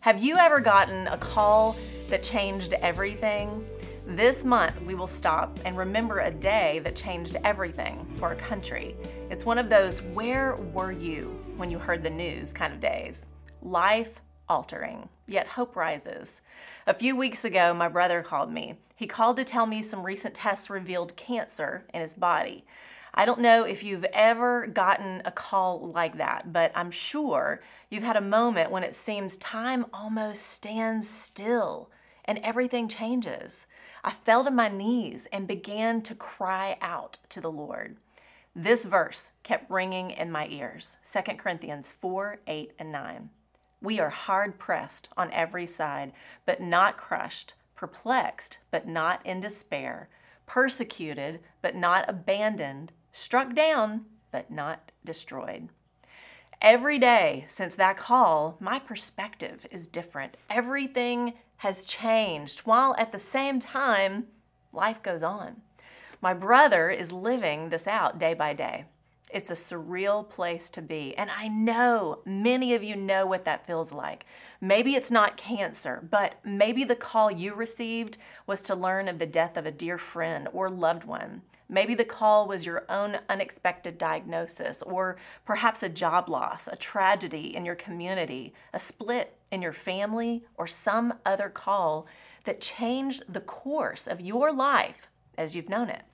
Have you ever gotten a call that changed everything? This month, we will stop and remember a day that changed everything for our country. It's one of those where were you when you heard the news kind of days. Life altering, yet hope rises. A few weeks ago, my brother called me. He called to tell me some recent tests revealed cancer in his body. I don't know if you've ever gotten a call like that, but I'm sure you've had a moment when it seems time almost stands still and everything changes. I fell to my knees and began to cry out to the Lord. This verse kept ringing in my ears 2 Corinthians 4 8 and 9. We are hard pressed on every side, but not crushed, perplexed, but not in despair, persecuted, but not abandoned, struck down, but not destroyed. Every day since that call, my perspective is different. Everything has changed, while at the same time, life goes on. My brother is living this out day by day. It's a surreal place to be. And I know many of you know what that feels like. Maybe it's not cancer, but maybe the call you received was to learn of the death of a dear friend or loved one. Maybe the call was your own unexpected diagnosis, or perhaps a job loss, a tragedy in your community, a split in your family, or some other call that changed the course of your life as you've known it.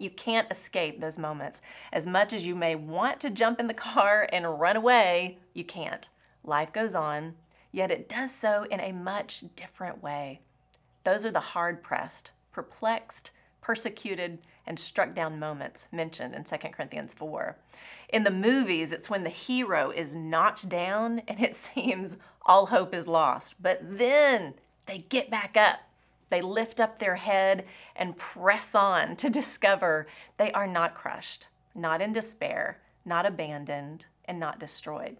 You can't escape those moments. As much as you may want to jump in the car and run away, you can't. Life goes on, yet it does so in a much different way. Those are the hard pressed, perplexed, persecuted, and struck down moments mentioned in 2 Corinthians 4. In the movies, it's when the hero is knocked down and it seems all hope is lost, but then they get back up they lift up their head and press on to discover they are not crushed, not in despair, not abandoned, and not destroyed.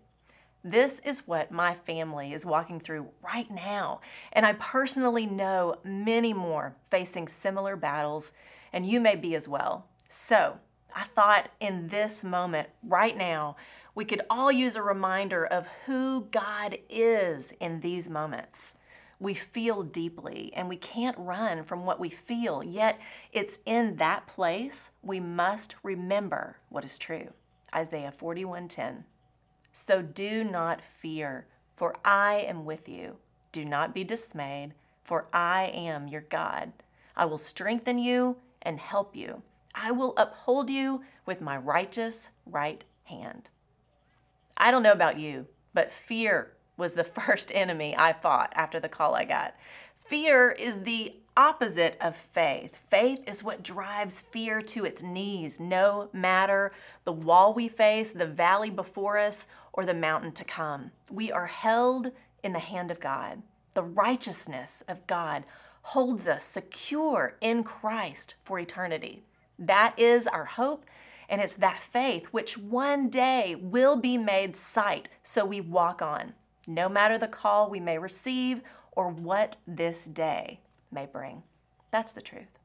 This is what my family is walking through right now. And I personally know many more facing similar battles, and you may be as well. So I thought in this moment, right now, we could all use a reminder of who God is in these moments we feel deeply and we can't run from what we feel. Yet it's in that place we must remember what is true. Isaiah 41:10. So do not fear, for I am with you. Do not be dismayed, for I am your God. I will strengthen you and help you. I will uphold you with my righteous right hand. I don't know about you, but fear was the first enemy I fought after the call I got. Fear is the opposite of faith. Faith is what drives fear to its knees, no matter the wall we face, the valley before us, or the mountain to come. We are held in the hand of God. The righteousness of God holds us secure in Christ for eternity. That is our hope, and it's that faith which one day will be made sight, so we walk on no matter the call we may receive or what this day may bring. That's the truth.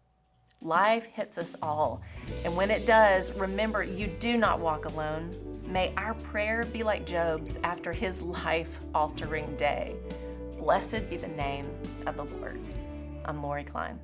Life hits us all. And when it does, remember you do not walk alone. May our prayer be like Job's after his life altering day. Blessed be the name of the Lord. I'm Lori Klein.